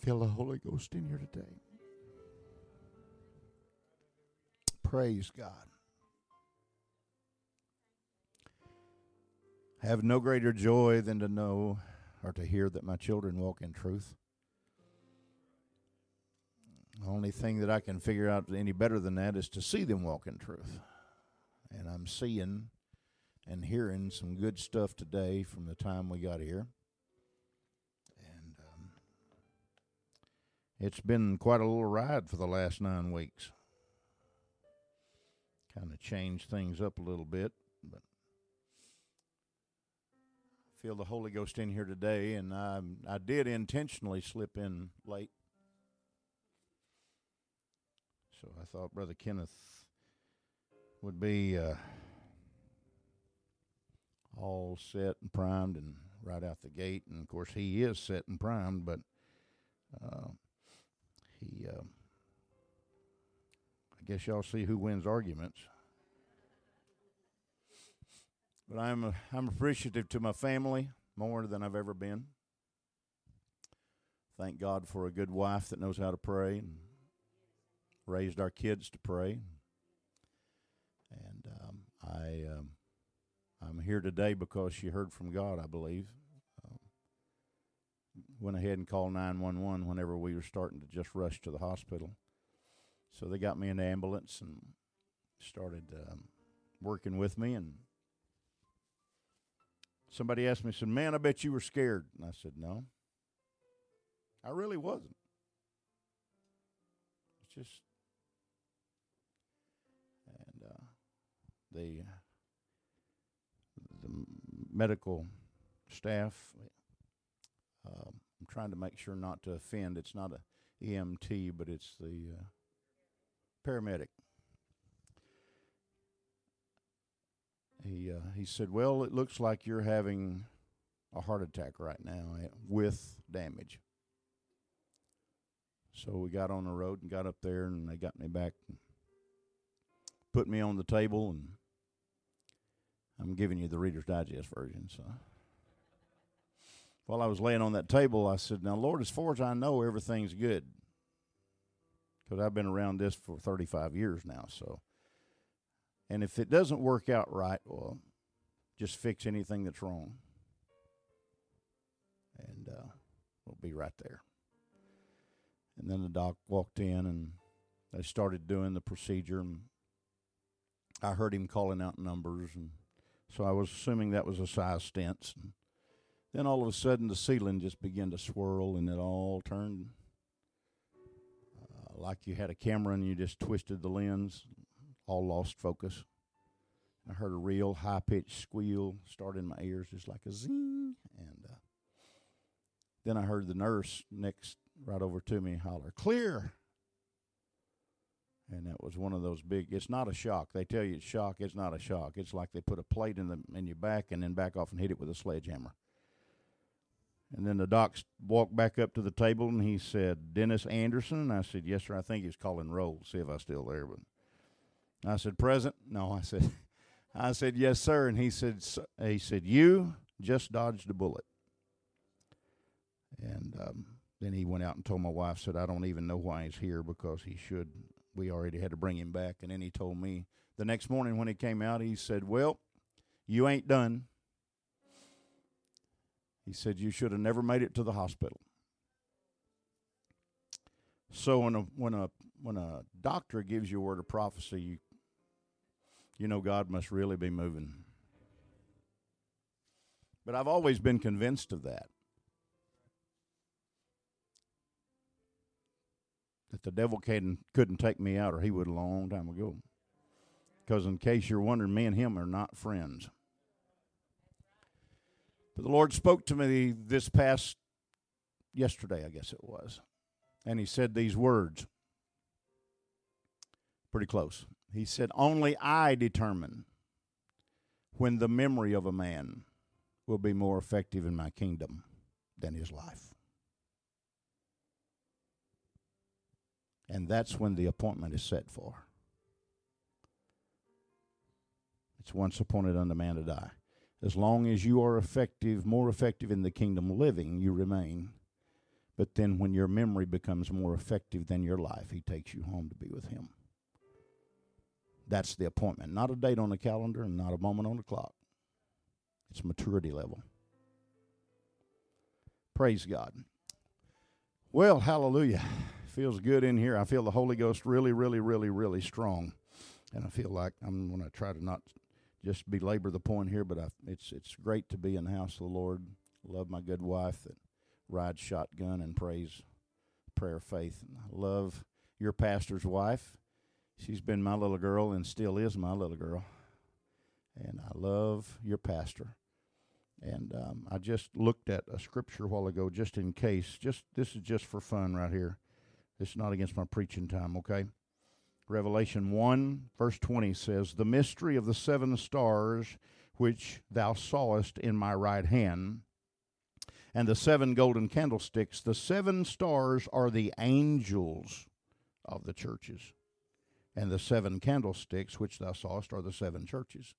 Feel the Holy Ghost in here today. Praise God. Have no greater joy than to know or to hear that my children walk in truth. The only thing that I can figure out any better than that is to see them walk in truth. And I'm seeing and hearing some good stuff today from the time we got here. It's been quite a little ride for the last nine weeks. Kind of changed things up a little bit, but I feel the Holy Ghost in here today, and I I did intentionally slip in late. So I thought Brother Kenneth would be uh, all set and primed and right out the gate. And of course, he is set and primed, but uh, he, uh, I guess y'all see who wins arguments. But I'm uh, I'm appreciative to my family more than I've ever been. Thank God for a good wife that knows how to pray and raised our kids to pray. And um, I um, I'm here today because she heard from God, I believe. Um, went ahead and called 911 whenever we were starting to just rush to the hospital. So they got me in the ambulance and started um, working with me. And somebody asked me, said, Man, I bet you were scared. And I said, No, I really wasn't. It's just, and uh, the the medical staff. I'm trying to make sure not to offend. It's not a EMT, but it's the uh, paramedic. He uh, he said, "Well, it looks like you're having a heart attack right now eh, with damage." So we got on the road and got up there, and they got me back, and put me on the table, and I'm giving you the Reader's Digest version. So while I was laying on that table, I said, "Now, Lord, as far as I know, everything's good." Because I've been around this for 35 years now, so. And if it doesn't work out right, well, just fix anything that's wrong. And uh, we'll be right there. And then the doc walked in and they started doing the procedure. And I heard him calling out numbers. And so I was assuming that was a size stents. And then all of a sudden the ceiling just began to swirl and it all turned uh, like you had a camera and you just twisted the lens, all lost focus. I heard a real high pitched squeal start in my ears, just like a zing. And uh, then I heard the nurse next, right over to me, holler, Clear! And that was one of those big. It's not a shock. They tell you it's shock. It's not a shock. It's like they put a plate in the in your back and then back off and hit it with a sledgehammer. And then the doc walked back up to the table and he said, Dennis Anderson. And I said, Yes, sir. I think he's calling roll, see if I still there. But I said, Present. No, I said, I said, Yes, sir. And he said, He said, You just dodged a bullet. And um, then he went out and told my wife, said, I don't even know why he's here because he should we already had to bring him back. And then he told me the next morning when he came out, he said, Well, you ain't done. He said, You should have never made it to the hospital. So when a when a when a doctor gives you a word of prophecy, you, you know God must really be moving. But I've always been convinced of that. that the devil couldn't, couldn't take me out, or he would a long time ago. Because, in case you're wondering, me and him are not friends. But the Lord spoke to me this past yesterday, I guess it was, and He said these words. Pretty close. He said, Only I determine when the memory of a man will be more effective in my kingdom than his life. And that's when the appointment is set for. It's once appointed unto man to die. As long as you are effective, more effective in the kingdom living, you remain. But then when your memory becomes more effective than your life, he takes you home to be with him. That's the appointment. Not a date on the calendar and not a moment on the clock. It's maturity level. Praise God. Well, hallelujah. Feels good in here. I feel the Holy Ghost really, really, really, really strong. And I feel like I'm going to try to not just belabor the point here, but I, it's it's great to be in the house of the Lord. Love my good wife that rides shotgun and prays prayer faith. And I love your pastor's wife. She's been my little girl and still is my little girl. And I love your pastor. And um, I just looked at a scripture a while ago, just in case. Just this is just for fun right here. Is not against my preaching time, okay? Revelation 1, verse 20 says, The mystery of the seven stars which thou sawest in my right hand, and the seven golden candlesticks. The seven stars are the angels of the churches, and the seven candlesticks which thou sawest are the seven churches.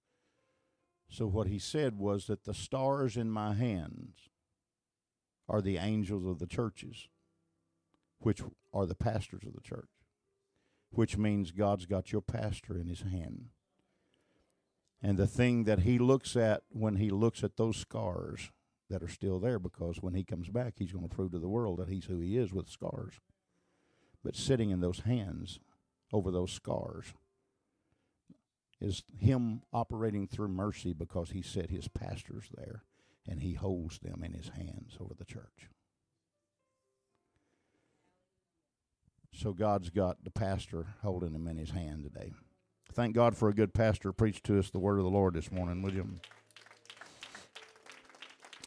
So, what he said was that the stars in my hands are the angels of the churches, which are the pastors of the church, which means God's got your pastor in his hand. And the thing that he looks at when he looks at those scars that are still there, because when he comes back, he's going to prove to the world that he's who he is with scars. But sitting in those hands over those scars is him operating through mercy because he set his pastors there and he holds them in his hands over the church. So God's got the pastor holding him in his hand today. Thank God for a good pastor. Preach to us the word of the Lord this morning, will you?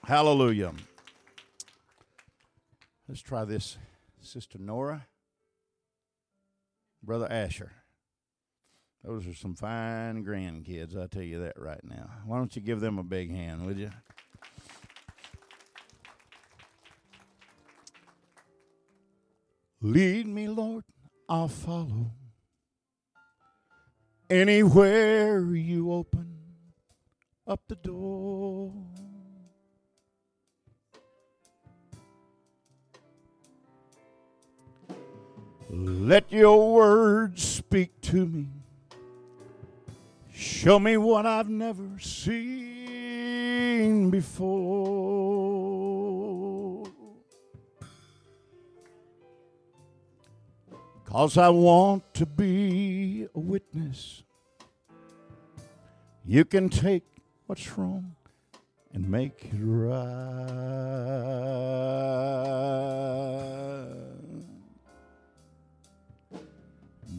Hallelujah. Let's try this. Sister Nora, Brother Asher. Those are some fine grandkids, I tell you that right now. Why don't you give them a big hand, would you? Lead me, Lord, I'll follow. Anywhere you open up the door. Let your words speak to me. Show me what I've never seen before. Cause I want to be a witness. You can take what's wrong and make it right.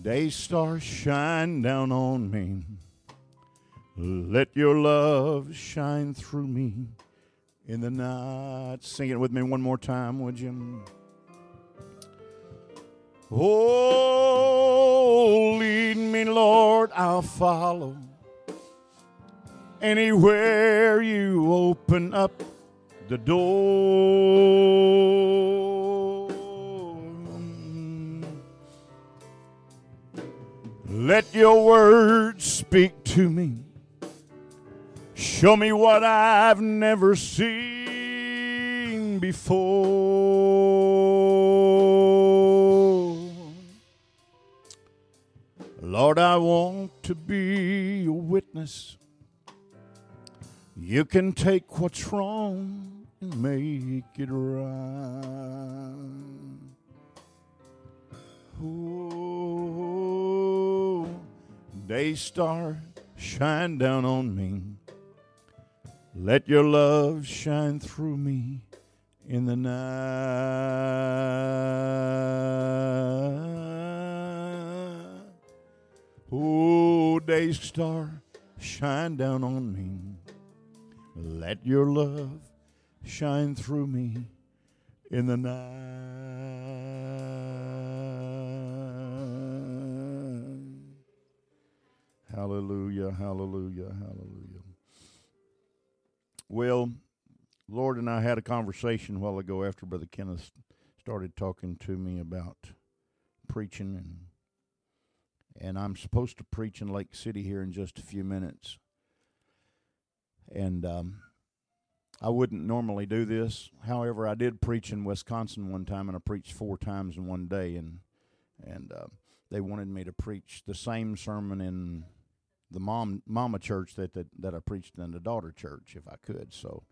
Day stars shine down on me. Let your love shine through me in the night. Sing it with me one more time, would you? Oh, lead me, Lord, I'll follow. Anywhere you open up the door. Let your words speak to me. Show me what I've never seen before. Lord, I want to be a witness. You can take what's wrong and make it right. Oh, day star, shine down on me. Let your love shine through me in the night. Oh, day star, shine down on me. Let your love shine through me in the night. Hallelujah, hallelujah, hallelujah. Well, Lord and I had a conversation a while ago after Brother Kenneth started talking to me about preaching and and I'm supposed to preach in Lake City here in just a few minutes. And um, I wouldn't normally do this. However, I did preach in Wisconsin one time, and I preached four times in one day, and and uh, they wanted me to preach the same sermon in the mom mama church that, that that I preached in the daughter church if I could. So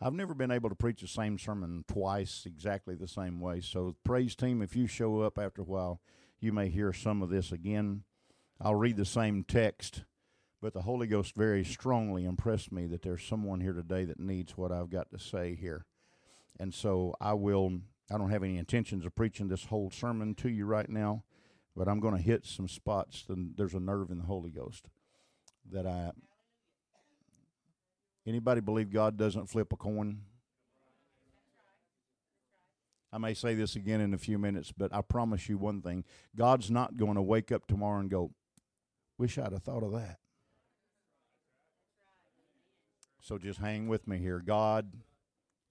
I've never been able to preach the same sermon twice exactly the same way. So praise team, if you show up after a while, you may hear some of this again. I'll read the same text but the Holy Ghost very strongly impressed me that there's someone here today that needs what I've got to say here. And so I will, I don't have any intentions of preaching this whole sermon to you right now, but I'm going to hit some spots. And there's a nerve in the Holy Ghost that I. Anybody believe God doesn't flip a coin? I may say this again in a few minutes, but I promise you one thing God's not going to wake up tomorrow and go, Wish I'd have thought of that. So just hang with me here. God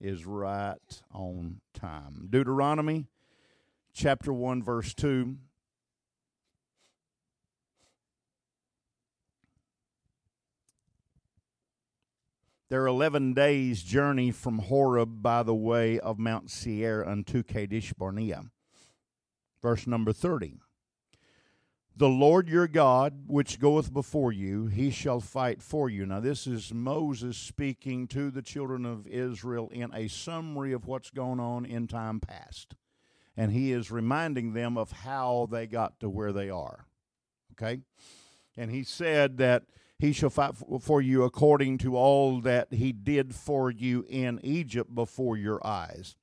is right on time. Deuteronomy chapter 1, verse 2. There are 11 days' journey from Horeb by the way of Mount Seir unto Kadesh Barnea. Verse number 30. The Lord your God, which goeth before you, he shall fight for you. Now, this is Moses speaking to the children of Israel in a summary of what's going on in time past. And he is reminding them of how they got to where they are. Okay? And he said that he shall fight for you according to all that he did for you in Egypt before your eyes.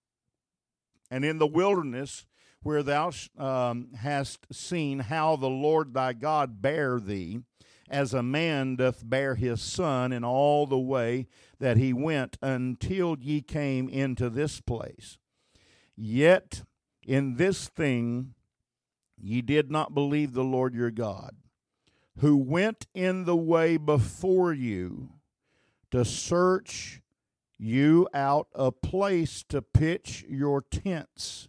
And in the wilderness, where thou um, hast seen how the Lord thy God bare thee, as a man doth bear his son in all the way that he went until ye came into this place. Yet in this thing ye did not believe the Lord your God, who went in the way before you to search you out a place to pitch your tents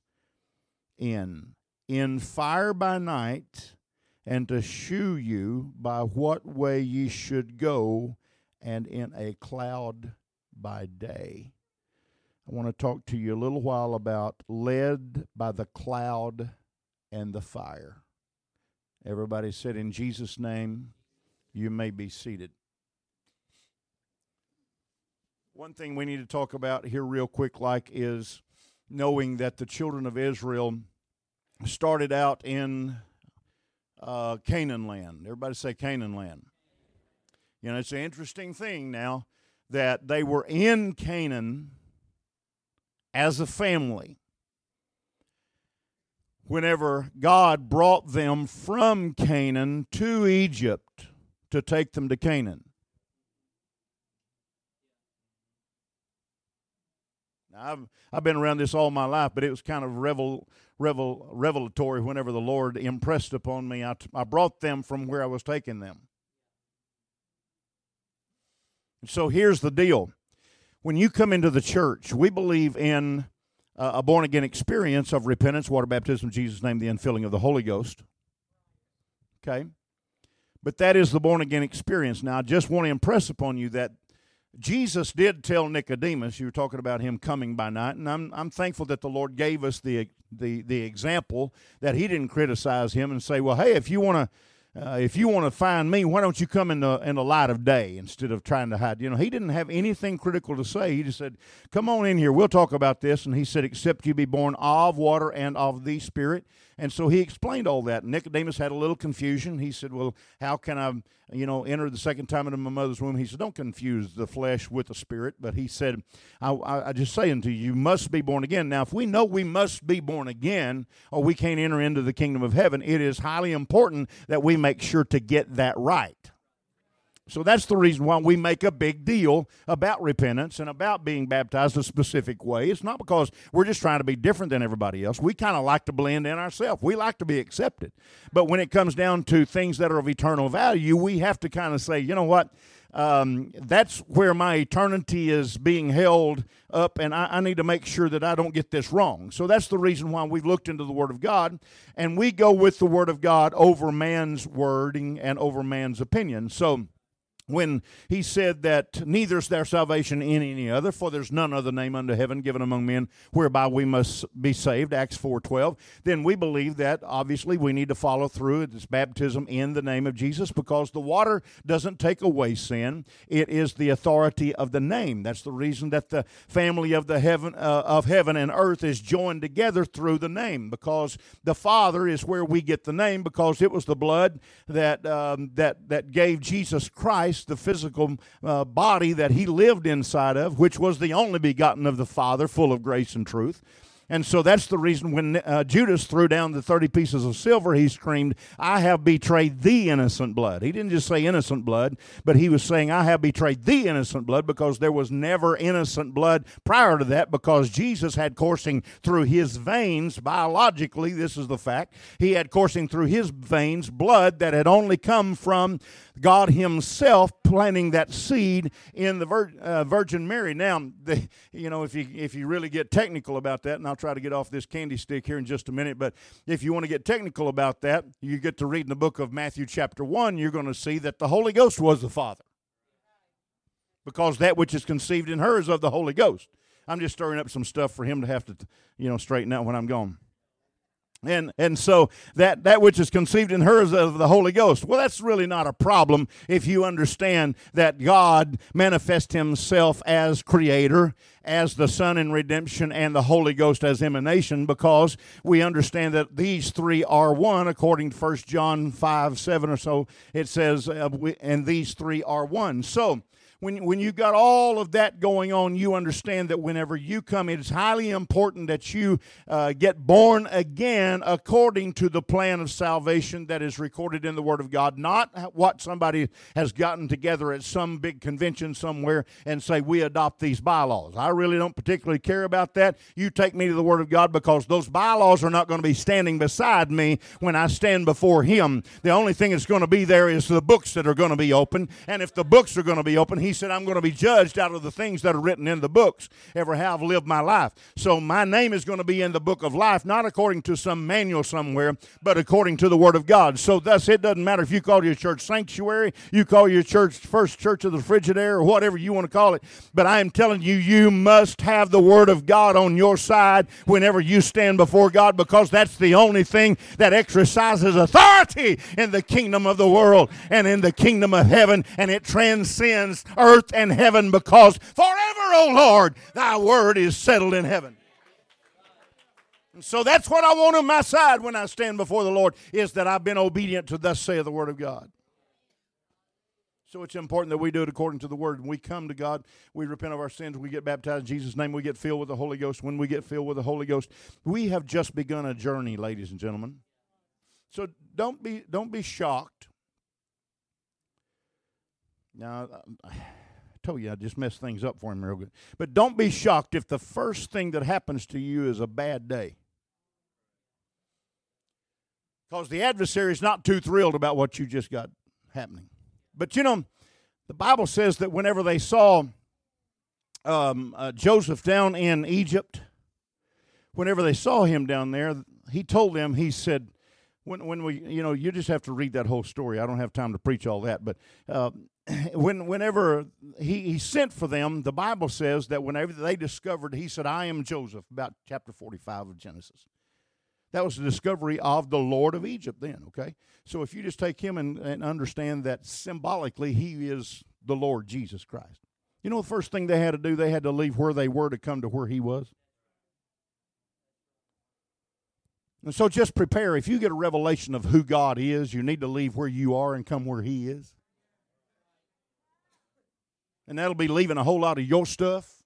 in, in fire by night, and to shew you by what way ye should go, and in a cloud by day. I want to talk to you a little while about led by the cloud and the fire. Everybody said, In Jesus' name, you may be seated. One thing we need to talk about here, real quick, like, is knowing that the children of Israel started out in uh, Canaan land. Everybody say Canaan land. You know, it's an interesting thing now that they were in Canaan as a family whenever God brought them from Canaan to Egypt to take them to Canaan. I've I've been around this all my life, but it was kind of revel, revel, revelatory whenever the Lord impressed upon me. I, t- I brought them from where I was taking them. So here's the deal: when you come into the church, we believe in uh, a born again experience of repentance, water baptism, Jesus' name, the infilling of the Holy Ghost. Okay, but that is the born again experience. Now, I just want to impress upon you that Jesus did tell Nicodemus, you were talking about him coming by night, and I'm, I'm thankful that the Lord gave us the, the, the example that he didn't criticize him and say, well, hey, if you want to uh, if you want to find me, why don't you come in the in the light of day instead of trying to hide? You know, he didn't have anything critical to say. He just said, "Come on in here. We'll talk about this." And he said, "Except you be born of water and of the Spirit." And so he explained all that. Nicodemus had a little confusion. He said, Well, how can I, you know, enter the second time into my mother's womb? He said, Don't confuse the flesh with the spirit. But he said, I, I, I just say unto you, you must be born again. Now, if we know we must be born again or we can't enter into the kingdom of heaven, it is highly important that we make sure to get that right. So that's the reason why we make a big deal about repentance and about being baptized a specific way. It's not because we're just trying to be different than everybody else. We kind of like to blend in ourselves. We like to be accepted. But when it comes down to things that are of eternal value, we have to kind of say, you know what? Um, that's where my eternity is being held up, and I, I, need to make sure that I don't get this wrong. So that's the reason why we've looked into the Word of God, and we go with the Word of God over man's wording and over man's opinion. So when he said that neither is there salvation in any other for there's none other name under heaven given among men whereby we must be saved acts 4.12 then we believe that obviously we need to follow through this baptism in the name of jesus because the water doesn't take away sin. It is the authority of the name. That's the reason that the family of the heaven uh, of heaven and earth is joined together through the name because the father is where we get the name because it was the blood that um, that that gave jesus christ Christ, the physical uh, body that he lived inside of, which was the only begotten of the Father, full of grace and truth. And so that's the reason when uh, Judas threw down the 30 pieces of silver, he screamed, I have betrayed the innocent blood. He didn't just say innocent blood, but he was saying, I have betrayed the innocent blood because there was never innocent blood prior to that because Jesus had coursing through his veins, biologically, this is the fact. He had coursing through his veins blood that had only come from God Himself planting that seed in the Vir- uh, Virgin Mary. Now, the, you know, if you if you really get technical about that, and I'll try to get off this candy stick here in just a minute, but if you want to get technical about that, you get to read in the book of Matthew chapter one. You're going to see that the Holy Ghost was the Father, because that which is conceived in her is of the Holy Ghost. I'm just stirring up some stuff for him to have to, you know, straighten out when I'm gone. And and so that that which is conceived in her is of the Holy Ghost. Well, that's really not a problem if you understand that God manifests Himself as Creator, as the Son in redemption, and the Holy Ghost as emanation, because we understand that these three are one. According to First John five seven or so, it says, uh, we, and these three are one. So when, when you got all of that going on, you understand that whenever you come, it is highly important that you uh, get born again according to the plan of salvation that is recorded in the Word of God, not what somebody has gotten together at some big convention somewhere and say, we adopt these bylaws. I really don't particularly care about that. You take me to the Word of God because those bylaws are not going to be standing beside me when I stand before Him. The only thing that's going to be there is the books that are going to be open. And if the books are going to be open, he said, I'm going to be judged out of the things that are written in the books, ever how I've lived my life. So my name is going to be in the book of life, not according to some manual somewhere, but according to the Word of God. So thus, it doesn't matter if you call your church sanctuary, you call your church First Church of the Frigidaire, or whatever you want to call it. But I am telling you, you must have the Word of God on your side whenever you stand before God, because that's the only thing that exercises authority in the kingdom of the world and in the kingdom of heaven, and it transcends earth and heaven because forever, O Lord, thy word is settled in heaven. And so that's what I want on my side when I stand before the Lord is that I've been obedient to thus saith the word of God. So it's important that we do it according to the word. When we come to God, we repent of our sins, we get baptized in Jesus' name, we get filled with the Holy Ghost. When we get filled with the Holy Ghost, we have just begun a journey, ladies and gentlemen. So don't be don't be shocked. Now I told you I just messed things up for him real good. But don't be shocked if the first thing that happens to you is a bad day. Because the adversary is not too thrilled about what you just got happening. But you know, the Bible says that whenever they saw um, uh, Joseph down in Egypt, whenever they saw him down there, he told them, he said, when, when we, you know, you just have to read that whole story. I don't have time to preach all that, but uh, when whenever he, he sent for them, the Bible says that whenever they discovered, he said, I am Joseph, about chapter 45 of Genesis. That was the discovery of the Lord of Egypt then, okay? So if you just take him and, and understand that symbolically he is the Lord Jesus Christ. You know the first thing they had to do? They had to leave where they were to come to where he was. And so just prepare. If you get a revelation of who God is, you need to leave where you are and come where he is. And that'll be leaving a whole lot of your stuff.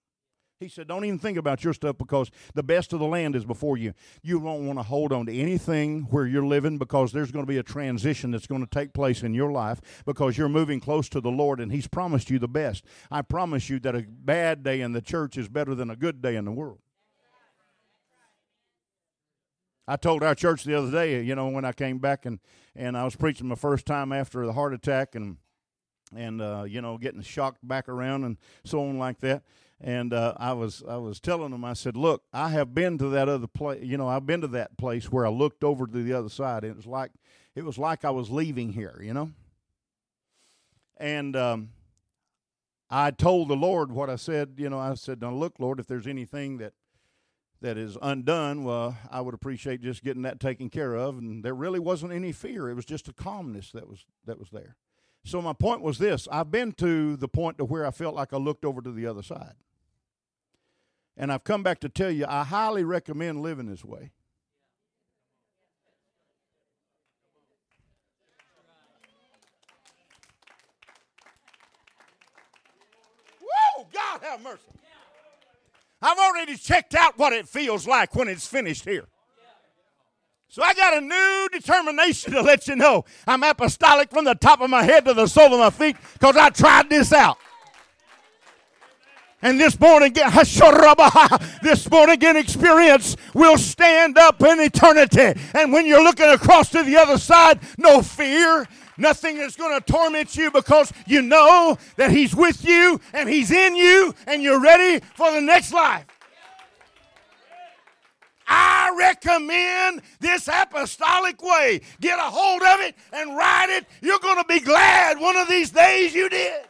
He said, Don't even think about your stuff because the best of the land is before you. You don't want to hold on to anything where you're living because there's going to be a transition that's going to take place in your life because you're moving close to the Lord and He's promised you the best. I promise you that a bad day in the church is better than a good day in the world. I told our church the other day, you know, when I came back and, and I was preaching my first time after the heart attack and and uh, you know getting shocked back around and so on like that and uh, I was I was telling them I said look I have been to that other place you know I've been to that place where I looked over to the other side and it was like it was like I was leaving here you know And um, I told the Lord what I said. You know, I said, "Now look, Lord, if there's anything that that is undone, well, I would appreciate just getting that taken care of." And there really wasn't any fear; it was just a calmness that was that was there. So my point was this: I've been to the point to where I felt like I looked over to the other side, and I've come back to tell you I highly recommend living this way. Woo! God have mercy. I've already checked out what it feels like when it's finished here. So I got a new determination to let you know I'm apostolic from the top of my head to the sole of my feet because I tried this out. And this born again, this born again experience will stand up in eternity. And when you're looking across to the other side, no fear, Nothing is going to torment you because you know that He's with you and He's in you and you're ready for the next life. I recommend this apostolic way. Get a hold of it and ride it. You're going to be glad one of these days you did.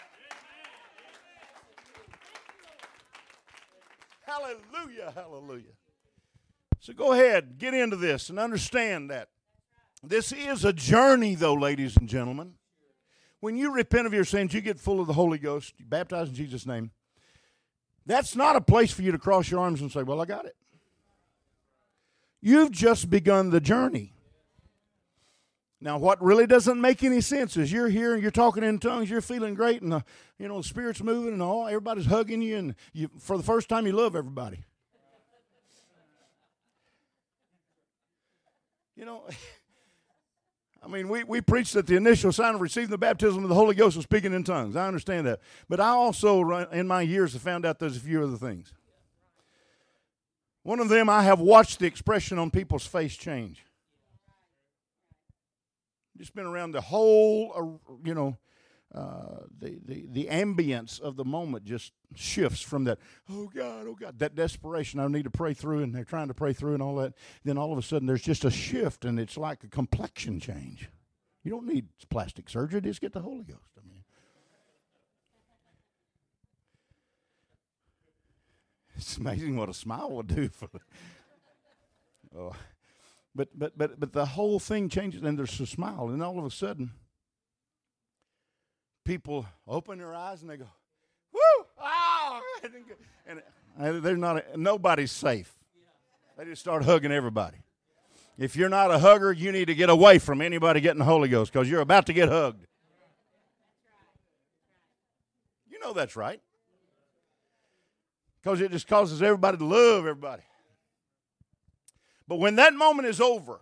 Hallelujah, hallelujah. So go ahead, get into this and understand that this is a journey, though, ladies and gentlemen. When you repent of your sins, you get full of the Holy Ghost, you baptize in Jesus' name. That's not a place for you to cross your arms and say, Well, I got it. You've just begun the journey. Now, what really doesn't make any sense is you're here and you're talking in tongues, you're feeling great, and the, you know the spirit's moving and all. Everybody's hugging you, and you, for the first time, you love everybody. You know. I mean, we, we preached that the initial sign of receiving the baptism of the Holy Ghost was speaking in tongues. I understand that. But I also, in my years, have found out there's a few other things. One of them, I have watched the expression on people's face change. Just been around the whole, uh, you know, uh, the, the, the ambience of the moment just shifts from that, oh God, oh God, that desperation I need to pray through, and they're trying to pray through and all that. Then all of a sudden there's just a shift, and it's like a complexion change. You don't need plastic surgery, just get the Holy Ghost. I mean, it's amazing what a smile will do for. oh. But, but, but, but the whole thing changes, and there's a smile, and all of a sudden, people open their eyes and they go, "Woo! Ah!" And they're not. A, nobody's safe. They just start hugging everybody. If you're not a hugger, you need to get away from anybody getting the Holy Ghost because you're about to get hugged. You know that's right. Because it just causes everybody to love everybody. But when that moment is over,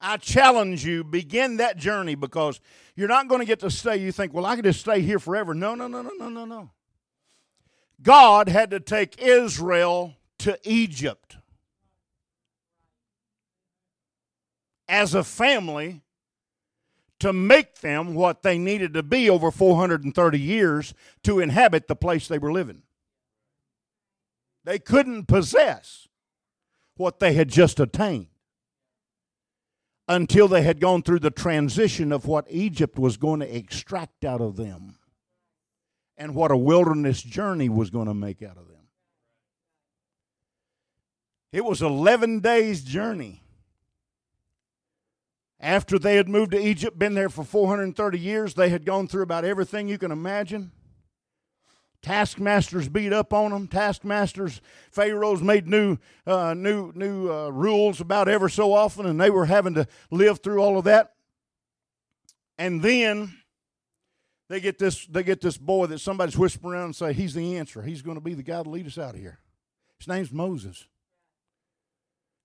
I challenge you, begin that journey because you're not going to get to stay. You think, well, I can just stay here forever. No, no, no, no, no, no, no. God had to take Israel to Egypt as a family to make them what they needed to be over 430 years to inhabit the place they were living. They couldn't possess what they had just attained until they had gone through the transition of what Egypt was going to extract out of them and what a wilderness journey was going to make out of them. It was 11 days journey. After they had moved to Egypt, been there for 430 years, they had gone through about everything you can imagine. Taskmasters beat up on them. Taskmasters, Pharaohs made new, uh, new, new uh, rules about ever so often, and they were having to live through all of that. And then they get this, they get this boy that somebody's whispering around and say, "He's the answer. He's going to be the guy to lead us out of here." His name's Moses.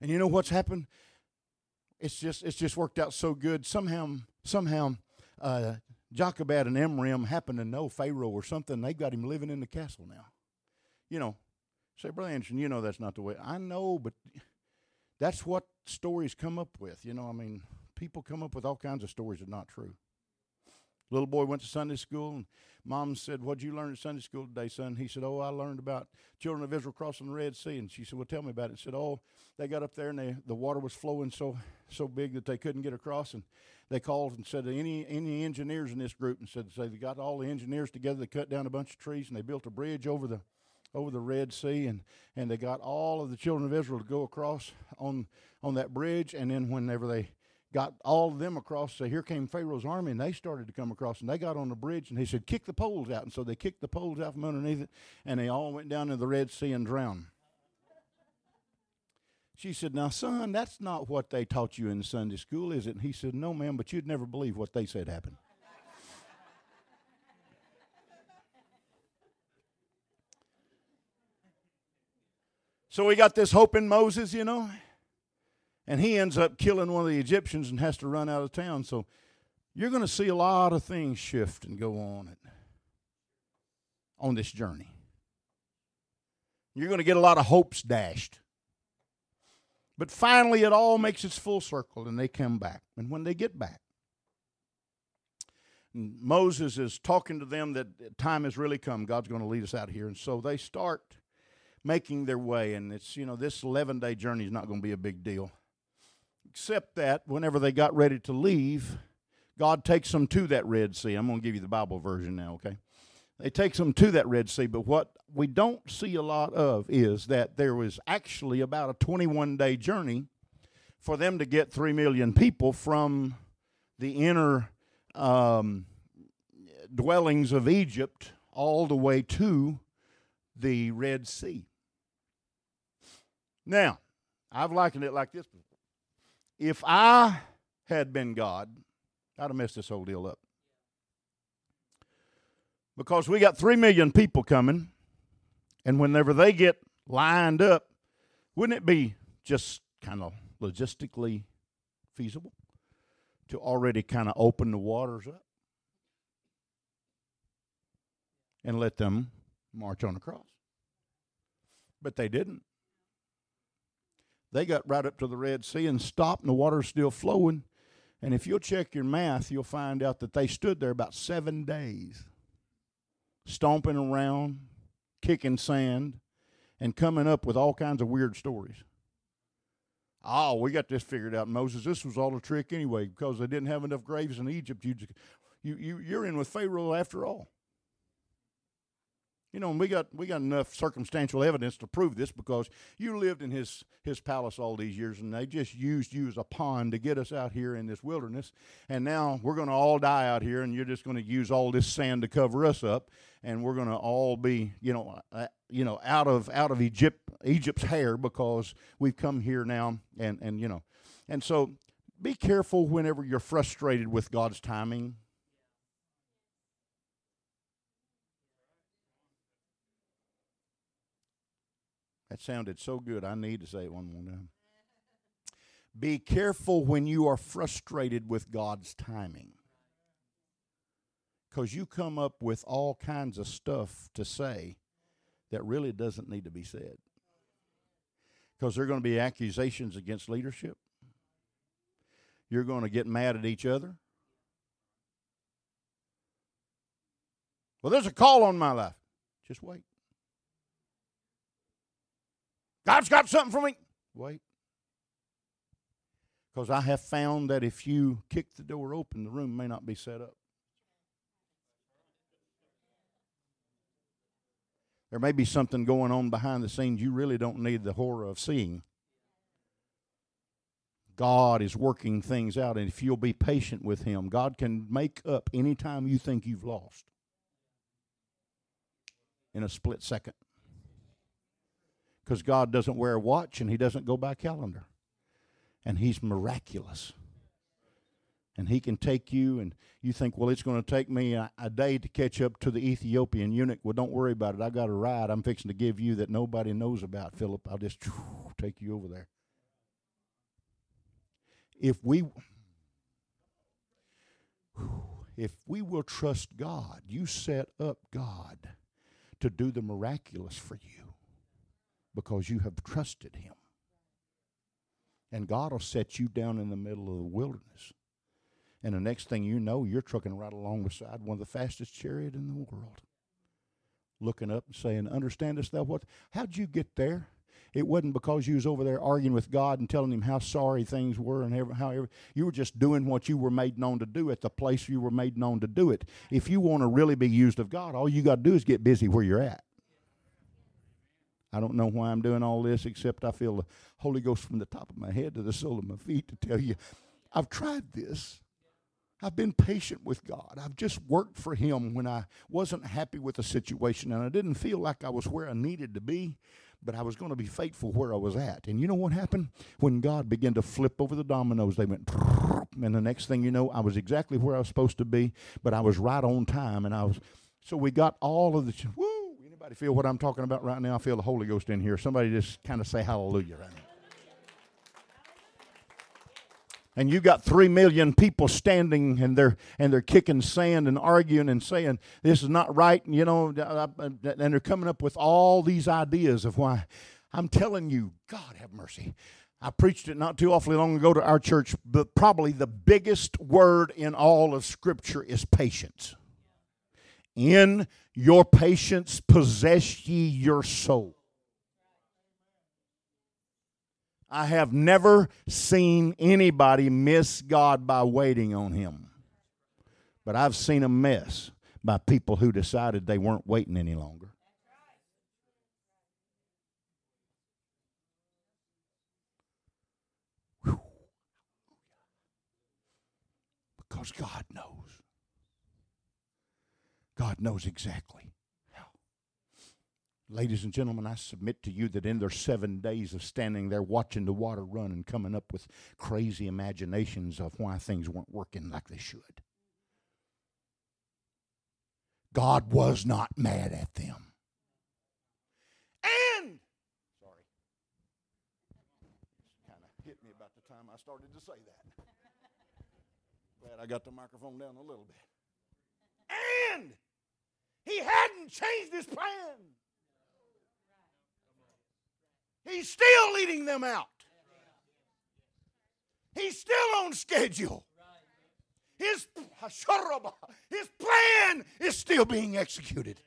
And you know what's happened? It's just, it's just worked out so good. Somehow, somehow, uh, Jochebed and Amram happen to know Pharaoh or something. they've got him living in the castle now. You know, say, Brother Anderson, you know that's not the way. I know, but that's what stories come up with. You know, I mean, people come up with all kinds of stories that are not true. Little boy went to Sunday school, and mom said, What'd you learn at Sunday school today, son? He said, Oh, I learned about children of Israel crossing the Red Sea. And she said, Well, tell me about it. He said, Oh, they got up there and they, the water was flowing so so big that they couldn't get across. And they called and said, Any any engineers in this group? And said, so They got all the engineers together. They cut down a bunch of trees and they built a bridge over the over the Red Sea, and, and they got all of the children of Israel to go across on on that bridge. And then whenever they got all of them across. So here came Pharaoh's army, and they started to come across, and they got on the bridge, and he said, "Kick the poles out." And so they kicked the poles out from underneath it, and they all went down into the Red Sea and drowned. She said, "Now, son, that's not what they taught you in Sunday school, is it?" And he said, "No, ma'am, but you'd never believe what they said happened." So we got this hope in Moses, you know and he ends up killing one of the Egyptians and has to run out of town. So you're going to see a lot of things shift and go on it on this journey. You're going to get a lot of hopes dashed. But finally, it all makes its full circle and they come back. And when they get back, Moses is talking to them that time has really come. God's going to lead us out here. And so they start making their way. And it's, you know, this 11 day journey is not going to be a big deal except that whenever they got ready to leave, God takes them to that Red Sea. I'm going to give you the Bible version now, okay? They takes them to that Red Sea, but what we don't see a lot of is that there was actually about a 21 day journey for them to get 3 million people from the inner um, dwellings of Egypt all the way to the Red Sea. Now, I've likened it like this if I had been God, I'd have messed this whole deal up. Because we got 3 million people coming, and whenever they get lined up, wouldn't it be just kind of logistically feasible to already kind of open the waters up and let them march on across? But they didn't. They got right up to the Red Sea and stopped, and the water's still flowing. And if you'll check your math, you'll find out that they stood there about seven days, stomping around, kicking sand, and coming up with all kinds of weird stories. Oh, we got this figured out, Moses. This was all a trick anyway, because they didn't have enough graves in Egypt. You, you, you, you're in with Pharaoh after all. You know, and we got we got enough circumstantial evidence to prove this because you lived in his his palace all these years, and they just used you as a pawn to get us out here in this wilderness. And now we're going to all die out here, and you're just going to use all this sand to cover us up, and we're going to all be, you know, uh, you know, out of out of Egypt Egypt's hair because we've come here now, and and you know, and so be careful whenever you're frustrated with God's timing That sounded so good, I need to say it one more time. Be careful when you are frustrated with God's timing. Because you come up with all kinds of stuff to say that really doesn't need to be said. Because there are going to be accusations against leadership. You're going to get mad at each other. Well, there's a call on my life. Just wait. God's got something for me. Wait. Because I have found that if you kick the door open, the room may not be set up. There may be something going on behind the scenes you really don't need the horror of seeing. God is working things out, and if you'll be patient with Him, God can make up any time you think you've lost in a split second because God doesn't wear a watch and He doesn't go by calendar. And He's miraculous. And He can take you, and you think, well, it's going to take me a, a, day to catch up to the Ethiopian eunuch. Well, don't worry about it. I got a ride I'm fixing to give you that nobody knows about, Philip. I'll just take you over there. If we. If we will trust God, you set up God to do the miraculous for you because you have trusted Him. And God will set you down in the middle of the wilderness. And the next thing you know, you're trucking right along beside one of the fastest chariot in the world. Looking up and saying, Understandest thou what? How'd you get there? It wasn't because you was over there arguing with God and telling him how sorry things were and how you were just doing what you were made known to do at the place you were made known to do it. If you want to really be used of God, all you got to do is get busy where you're at. I don't know why I'm doing all this except I feel the Holy Ghost from the top of my head to the sole of my feet to tell you I've tried this. I've been patient with God. I've just worked for Him when I wasn't happy with the situation and I didn't feel like I was where I needed to be, but I was going to be faithful where I was at. And you know what happened? When God began to flip over the dominoes, they went, and the next thing you know, I was exactly where I was supposed to be, but I was right on time. And I was, so we got all of the, woo! Anybody feel what I'm talking about right now? I feel the Holy Ghost in here. Somebody just kind of say hallelujah right now. and you got three million people standing and they're and they're kicking sand and arguing and saying this is not right you know and they're coming up with all these ideas of why i'm telling you god have mercy i preached it not too awfully long ago to our church but probably the biggest word in all of scripture is patience in your patience possess ye your soul I have never seen anybody miss God by waiting on Him. But I've seen a mess by people who decided they weren't waiting any longer. Whew. Because God knows. God knows exactly. Ladies and gentlemen, I submit to you that in their seven days of standing there watching the water run and coming up with crazy imaginations of why things weren't working like they should, God was not mad at them. And, sorry, kind of hit me about the time I started to say that. Glad I got the microphone down a little bit. And, he hadn't changed his plan. He's still leading them out. He's still on schedule. His, his plan is still being executed.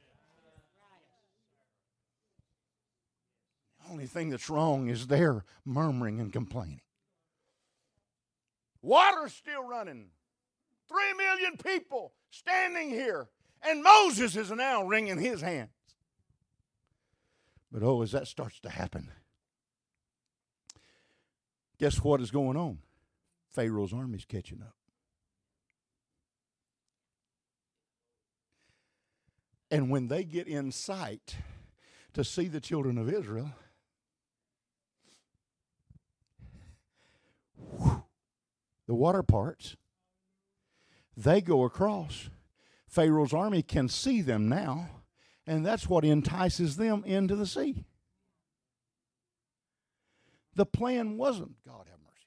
The only thing that's wrong is their murmuring and complaining. Water's still running. Three million people standing here. And Moses is now wringing his hands. But oh, as that starts to happen, Guess what is going on? Pharaoh's army's catching up. And when they get in sight to see the children of Israel, the water parts, they go across. Pharaoh's army can see them now, and that's what entices them into the sea. The plan wasn't, God have mercy.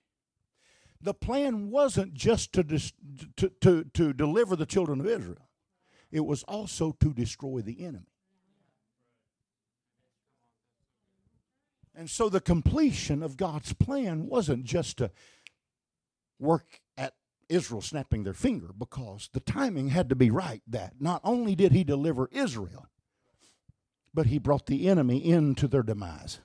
The plan wasn't just to, dis, to, to, to deliver the children of Israel, it was also to destroy the enemy. And so the completion of God's plan wasn't just to work Israel snapping their finger, because the timing had to be right that not only did he deliver Israel, but he brought the enemy into their demise.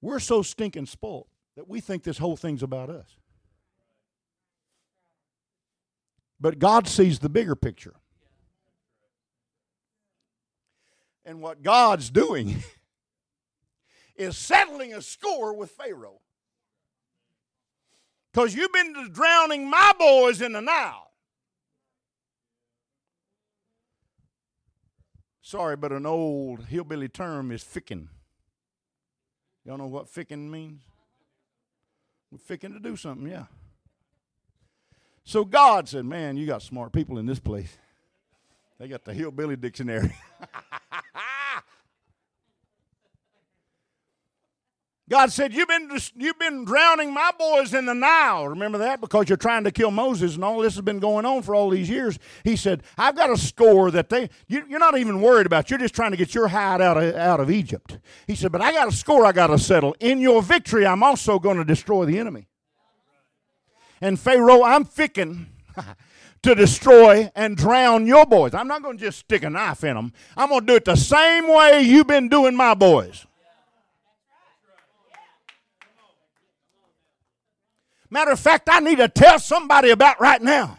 We're so stinking spoiled that we think this whole thing's about us. But God sees the bigger picture. And what God's doing is settling a score with Pharaoh. Because you've been drowning my boys in the Nile. Sorry, but an old hillbilly term is ficking. Y'all know what ficking means? We're ficking to do something, yeah. So God said, Man, you got smart people in this place. They got the hillbilly dictionary. God said, you've been, you've been drowning my boys in the Nile. Remember that? Because you're trying to kill Moses, and all this has been going on for all these years. He said, I've got a score that they, you, are not even worried about. You're just trying to get your hide out of, out of Egypt. He said, But I got a score I got to settle. In your victory, I'm also going to destroy the enemy. And Pharaoh, I'm ficking to destroy and drown your boys. I'm not going to just stick a knife in them. I'm going to do it the same way you've been doing my boys. Matter of fact, I need to tell somebody about right now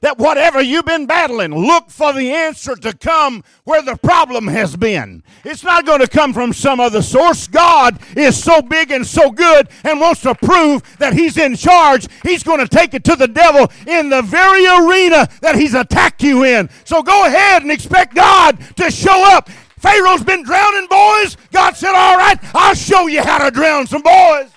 that whatever you've been battling, look for the answer to come where the problem has been. It's not going to come from some other source. God is so big and so good and wants to prove that He's in charge. He's going to take it to the devil in the very arena that He's attacked you in. So go ahead and expect God to show up. Pharaoh's been drowning boys. God said, All right, I'll show you how to drown some boys.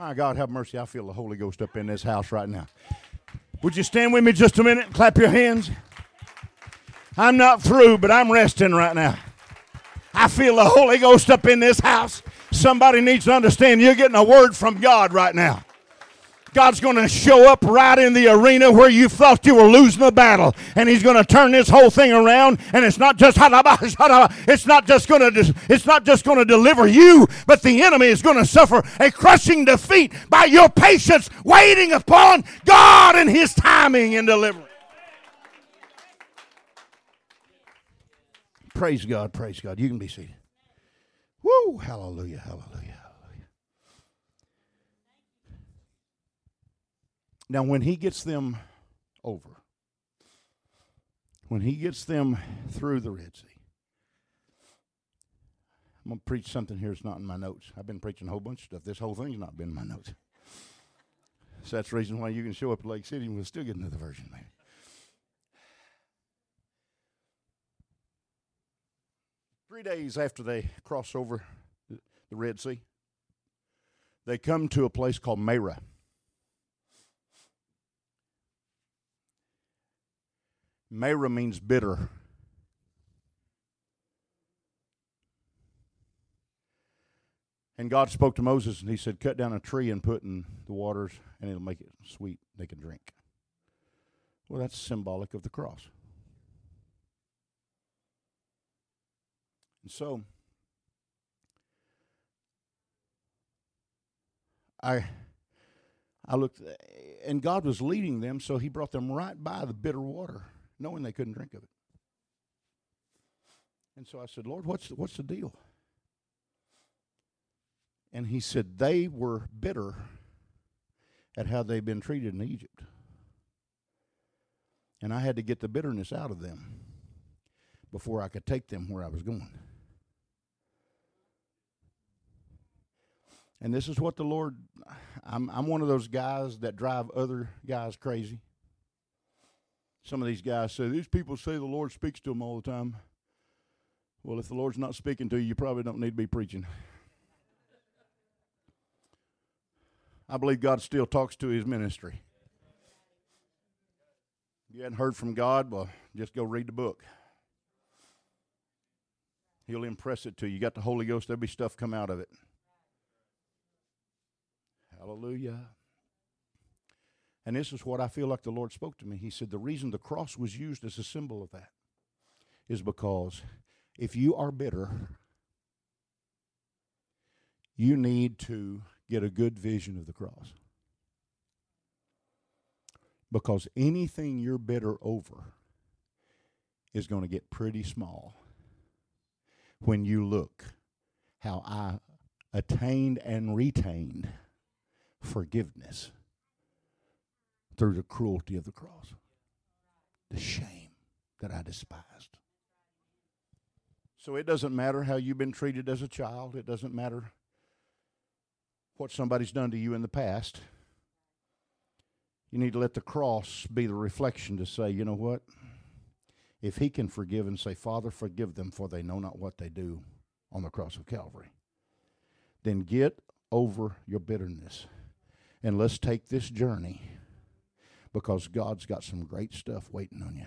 My God, have mercy. I feel the Holy Ghost up in this house right now. Would you stand with me just a minute and clap your hands? I'm not through, but I'm resting right now. I feel the Holy Ghost up in this house. Somebody needs to understand you're getting a word from God right now. God's going to show up right in the arena where you thought you were losing the battle, and He's going to turn this whole thing around. And it's not just it's not just going to it's not just going to deliver you, but the enemy is going to suffer a crushing defeat by your patience, waiting upon God and His timing and deliverance. Praise God, praise God. You can be seated. Woo! Hallelujah, hallelujah. Now, when he gets them over, when he gets them through the Red Sea, I'm going to preach something here that's not in my notes. I've been preaching a whole bunch of stuff. This whole thing's not been in my notes. So that's the reason why you can show up at Lake City and we'll still get another version, maybe. Three days after they cross over the Red Sea, they come to a place called Marah. Marah means bitter. And God spoke to Moses and he said, Cut down a tree and put in the waters, and it'll make it sweet. They can drink. Well, that's symbolic of the cross. And so, I I looked, and God was leading them, so He brought them right by the bitter water knowing they couldn't drink of it. And so I said, Lord, what's the, what's the deal? And he said, they were bitter at how they'd been treated in Egypt. And I had to get the bitterness out of them before I could take them where I was going. And this is what the Lord, I'm, I'm one of those guys that drive other guys crazy. Some of these guys say, These people say the Lord speaks to them all the time. Well, if the Lord's not speaking to you, you probably don't need to be preaching. I believe God still talks to his ministry. You hadn't heard from God, well, just go read the book. He'll impress it to you. You got the Holy Ghost, there'll be stuff come out of it. Hallelujah. And this is what I feel like the Lord spoke to me. He said, The reason the cross was used as a symbol of that is because if you are bitter, you need to get a good vision of the cross. Because anything you're bitter over is going to get pretty small when you look how I attained and retained forgiveness through the cruelty of the cross, the shame that I despised. So it doesn't matter how you've been treated as a child, it doesn't matter what somebody's done to you in the past. You need to let the cross be the reflection to say, you know what? If he can forgive and say, Father, forgive them, for they know not what they do on the cross of Calvary, then get over your bitterness and let's take this journey because God's got some great stuff waiting on you.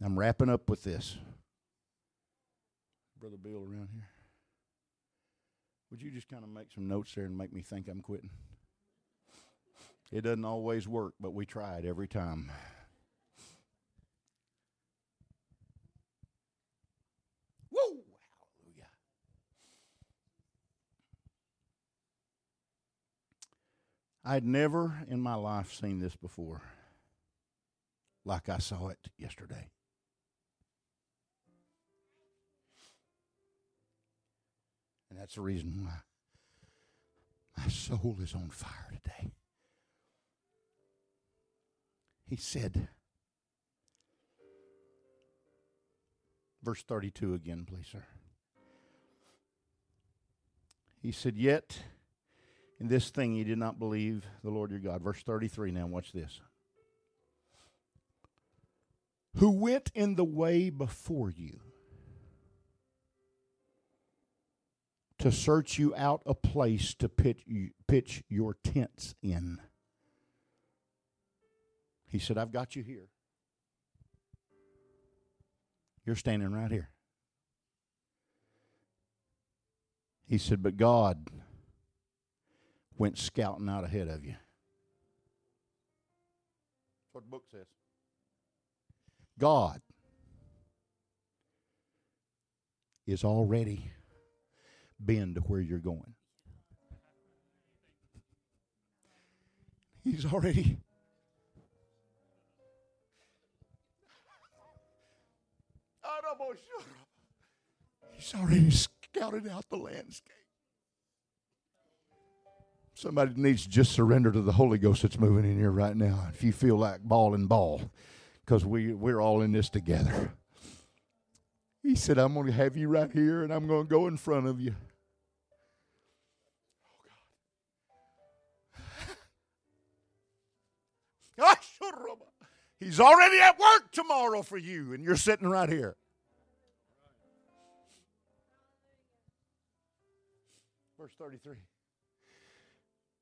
I'm wrapping up with this. Brother Bill around here. Would you just kind of make some notes there and make me think I'm quitting? It doesn't always work, but we try it every time. I'd never in my life seen this before like I saw it yesterday. And that's the reason why my soul is on fire today. He said, verse 32 again, please, sir. He said, Yet in this thing you did not believe the Lord your God. Verse 33 now, watch this. Who went in the way before you to search you out a place to pitch, you, pitch your tents in. He said, I've got you here. You're standing right here. He said, But God went scouting out ahead of you. That's what the book says. God is already been to where you're going. He's already He's already scouted out the landscape. Somebody needs to just surrender to the Holy Ghost that's moving in here right now. If you feel like ball and ball, because we, we're all in this together. He said, I'm going to have you right here and I'm going to go in front of you. Oh, God. He's already at work tomorrow for you, and you're sitting right here. Verse 33.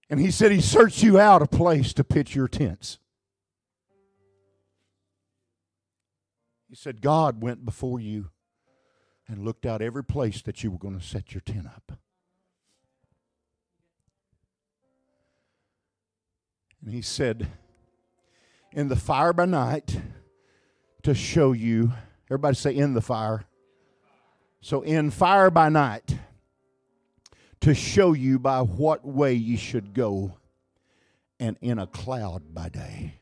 And he said, He searched you out a place to pitch your tents. He said, God went before you and looked out every place that you were going to set your tent up. And he said, In the fire by night to show you, everybody say, In the fire. So, in fire by night to show you by what way you should go, and in a cloud by day.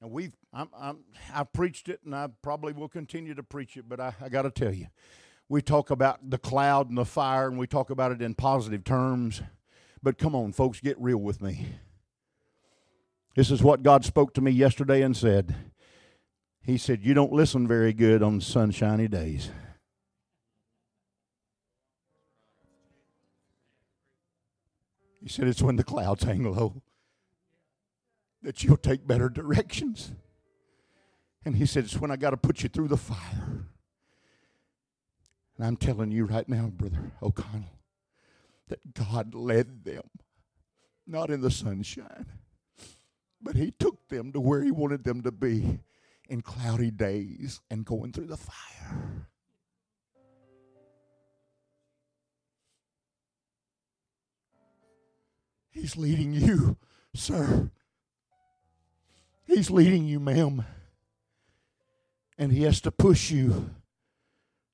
And we've I'm, I'm, I've preached it, and I probably will continue to preach it. But I, I got to tell you, we talk about the cloud and the fire, and we talk about it in positive terms. But come on, folks, get real with me. This is what God spoke to me yesterday and said. He said, You don't listen very good on sunshiny days. He said, It's when the clouds hang low that you'll take better directions. And he said, It's when I got to put you through the fire. And I'm telling you right now, Brother O'Connell, that God led them, not in the sunshine, but He took them to where He wanted them to be in cloudy days and going through the fire. He's leading you, sir. He's leading you, ma'am. And he has to push you.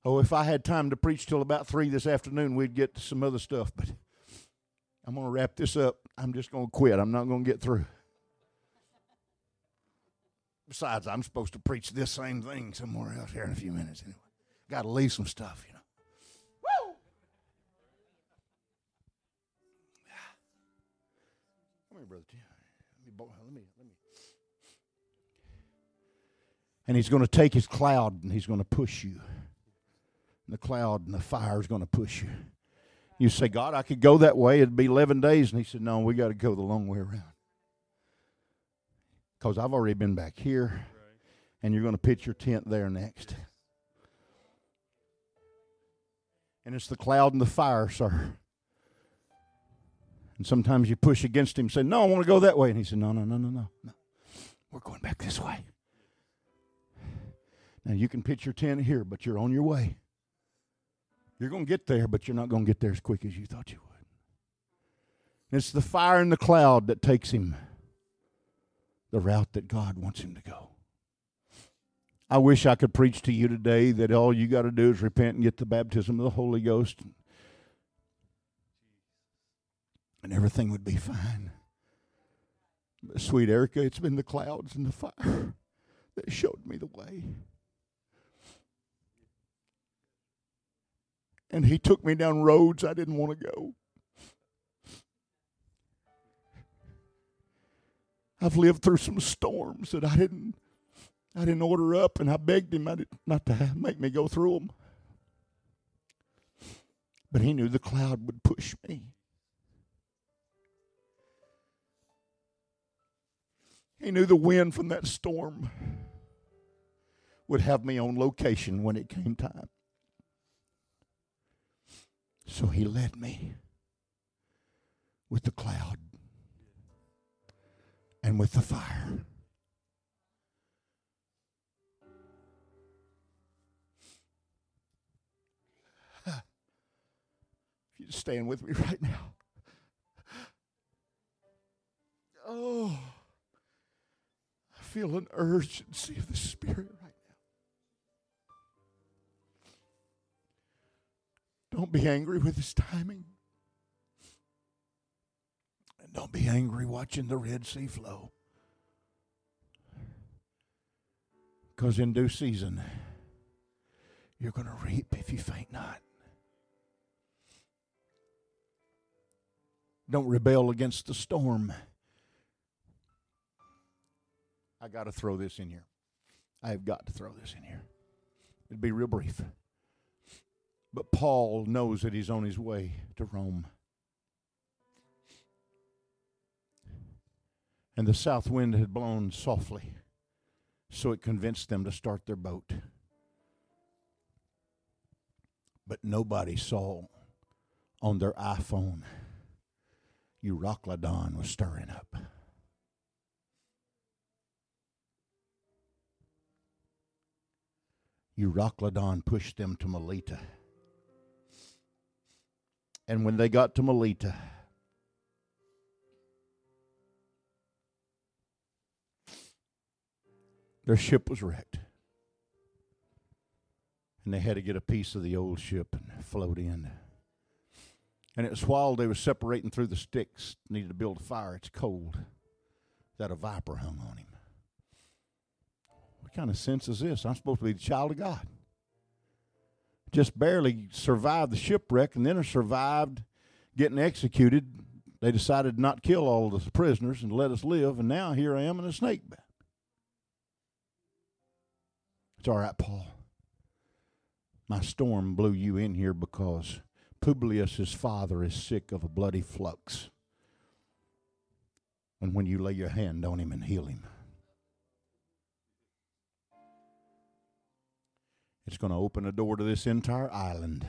Oh, if I had time to preach till about three this afternoon, we'd get to some other stuff. But I'm going to wrap this up. I'm just going to quit. I'm not going to get through. Besides, I'm supposed to preach this same thing somewhere else here in a few minutes anyway. Got to leave some stuff, brother. Let me, let me, let me. And he's going to take his cloud and he's going to push you. And the cloud and the fire is going to push you. You say, God, I could go that way. It'd be 11 days. And he said, No, we got to go the long way around. Because I've already been back here. And you're going to pitch your tent there next. And it's the cloud and the fire, sir. And sometimes you push against him, say, No, I want to go that way. And he said, No, no, no, no, no. no. We're going back this way. Now you can pitch your tent here, but you're on your way. You're going to get there, but you're not going to get there as quick as you thought you would. And it's the fire in the cloud that takes him the route that God wants him to go. I wish I could preach to you today that all you got to do is repent and get the baptism of the Holy Ghost. And everything would be fine. But sweet Erica, it's been the clouds and the fire that showed me the way. And he took me down roads I didn't want to go. I've lived through some storms that I didn't I didn't order up, and I begged him not to make me go through them. But he knew the cloud would push me. He knew the wind from that storm would have me on location when it came time. So he led me with the cloud and with the fire. If you stand with me right now. Oh feel an urgency of the Spirit right now. Don't be angry with His timing. And don't be angry watching the Red Sea flow. Because in due season, you're going to reap if you faint not. Don't rebel against the storm. I got to throw this in here. I have got to throw this in here. It'd be real brief. But Paul knows that he's on his way to Rome. And the south wind had blown softly, so it convinced them to start their boat. But nobody saw on their iPhone Euroclydon was stirring up. Euroclydon pushed them to Melita. And when they got to Melita, their ship was wrecked. And they had to get a piece of the old ship and float in. And it was while they were separating through the sticks, needed to build a fire, it's cold, that a viper hung on him kind of sense is this? I'm supposed to be the child of God. Just barely survived the shipwreck and then I survived getting executed. They decided not to kill all the prisoners and let us live, and now here I am in a snake bed. It's all right, Paul. My storm blew you in here because Publius's father is sick of a bloody flux. And when you lay your hand on him and heal him, It's going to open a door to this entire island.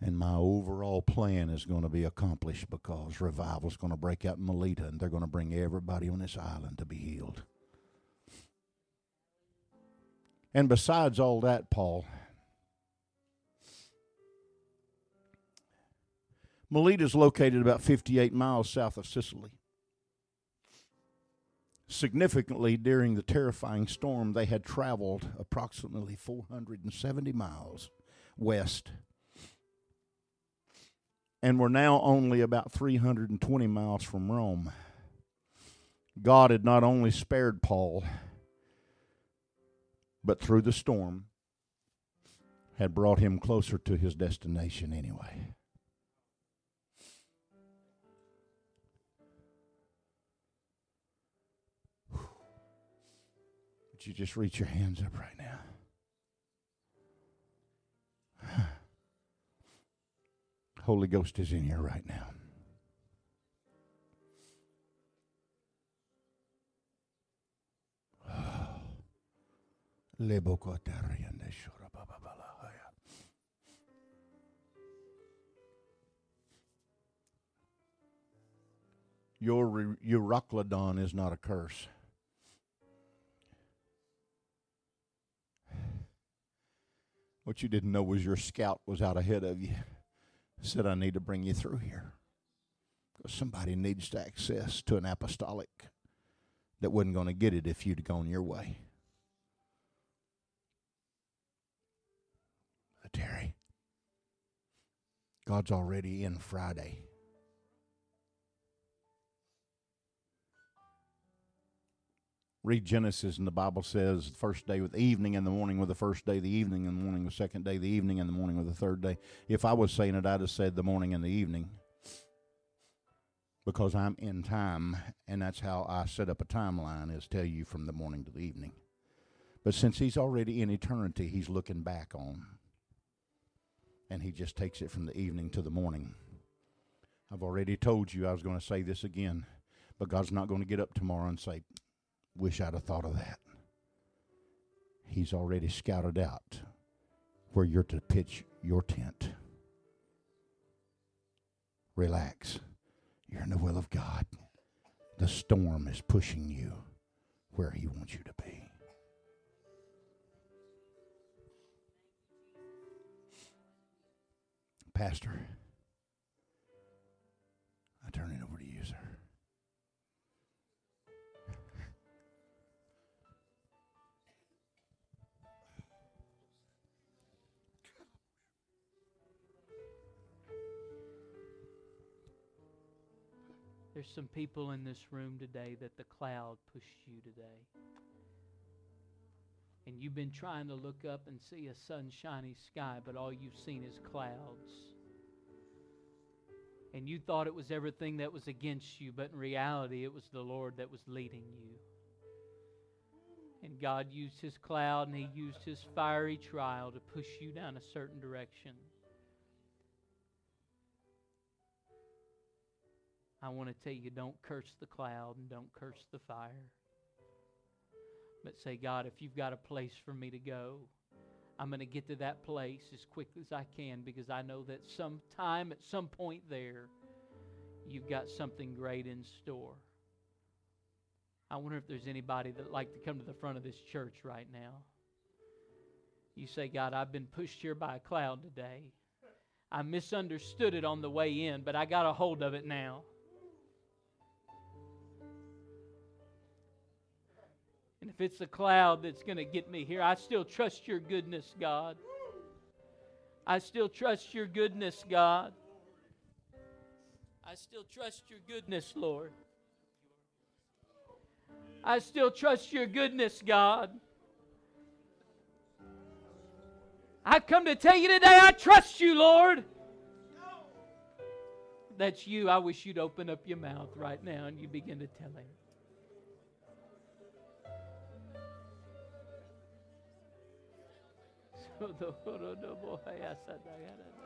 And my overall plan is going to be accomplished because revival is going to break out in Melita and they're going to bring everybody on this island to be healed. And besides all that, Paul, Melita is located about 58 miles south of Sicily. Significantly, during the terrifying storm, they had traveled approximately 470 miles west and were now only about 320 miles from Rome. God had not only spared Paul, but through the storm had brought him closer to his destination anyway. Would you just reach your hands up right now? Holy Ghost is in here right now. Your Euroclydon is not a curse. What you didn't know was your scout was out ahead of you. Said, I need to bring you through here. Because somebody needs to access to an apostolic that wasn't going to get it if you'd gone your way. Terry, God's already in Friday. Read Genesis, and the Bible says the first day with the evening and the morning with the first day, the evening and the morning the second day, the evening and the morning with the third day. If I was saying it, I'd have said the morning and the evening because I'm in time, and that's how I set up a timeline is tell you from the morning to the evening. But since he's already in eternity, he's looking back on. And he just takes it from the evening to the morning. I've already told you I was going to say this again, but God's not going to get up tomorrow and say, Wish I'd have thought of that. He's already scouted out where you're to pitch your tent. Relax. You're in the will of God. The storm is pushing you where He wants you to be. Pastor, I turn it over There's some people in this room today that the cloud pushed you today. And you've been trying to look up and see a sunshiny sky, but all you've seen is clouds. And you thought it was everything that was against you, but in reality, it was the Lord that was leading you. And God used His cloud and He used His fiery trial to push you down a certain direction. I want to tell you don't curse the cloud and don't curse the fire. But say, God, if you've got a place for me to go, I'm going to get to that place as quick as I can because I know that sometime at some point there, you've got something great in store. I wonder if there's anybody that'd like to come to the front of this church right now. You say, God, I've been pushed here by a cloud today. I misunderstood it on the way in, but I got a hold of it now. And if it's a cloud that's going to get me here, I still trust your goodness, God. I still trust your goodness, God. I still trust your goodness, Lord. I still trust your goodness, God. I've come to tell you today, I trust you, Lord. That's you. I wish you'd open up your mouth right now and you begin to tell him. のところのもはやさながら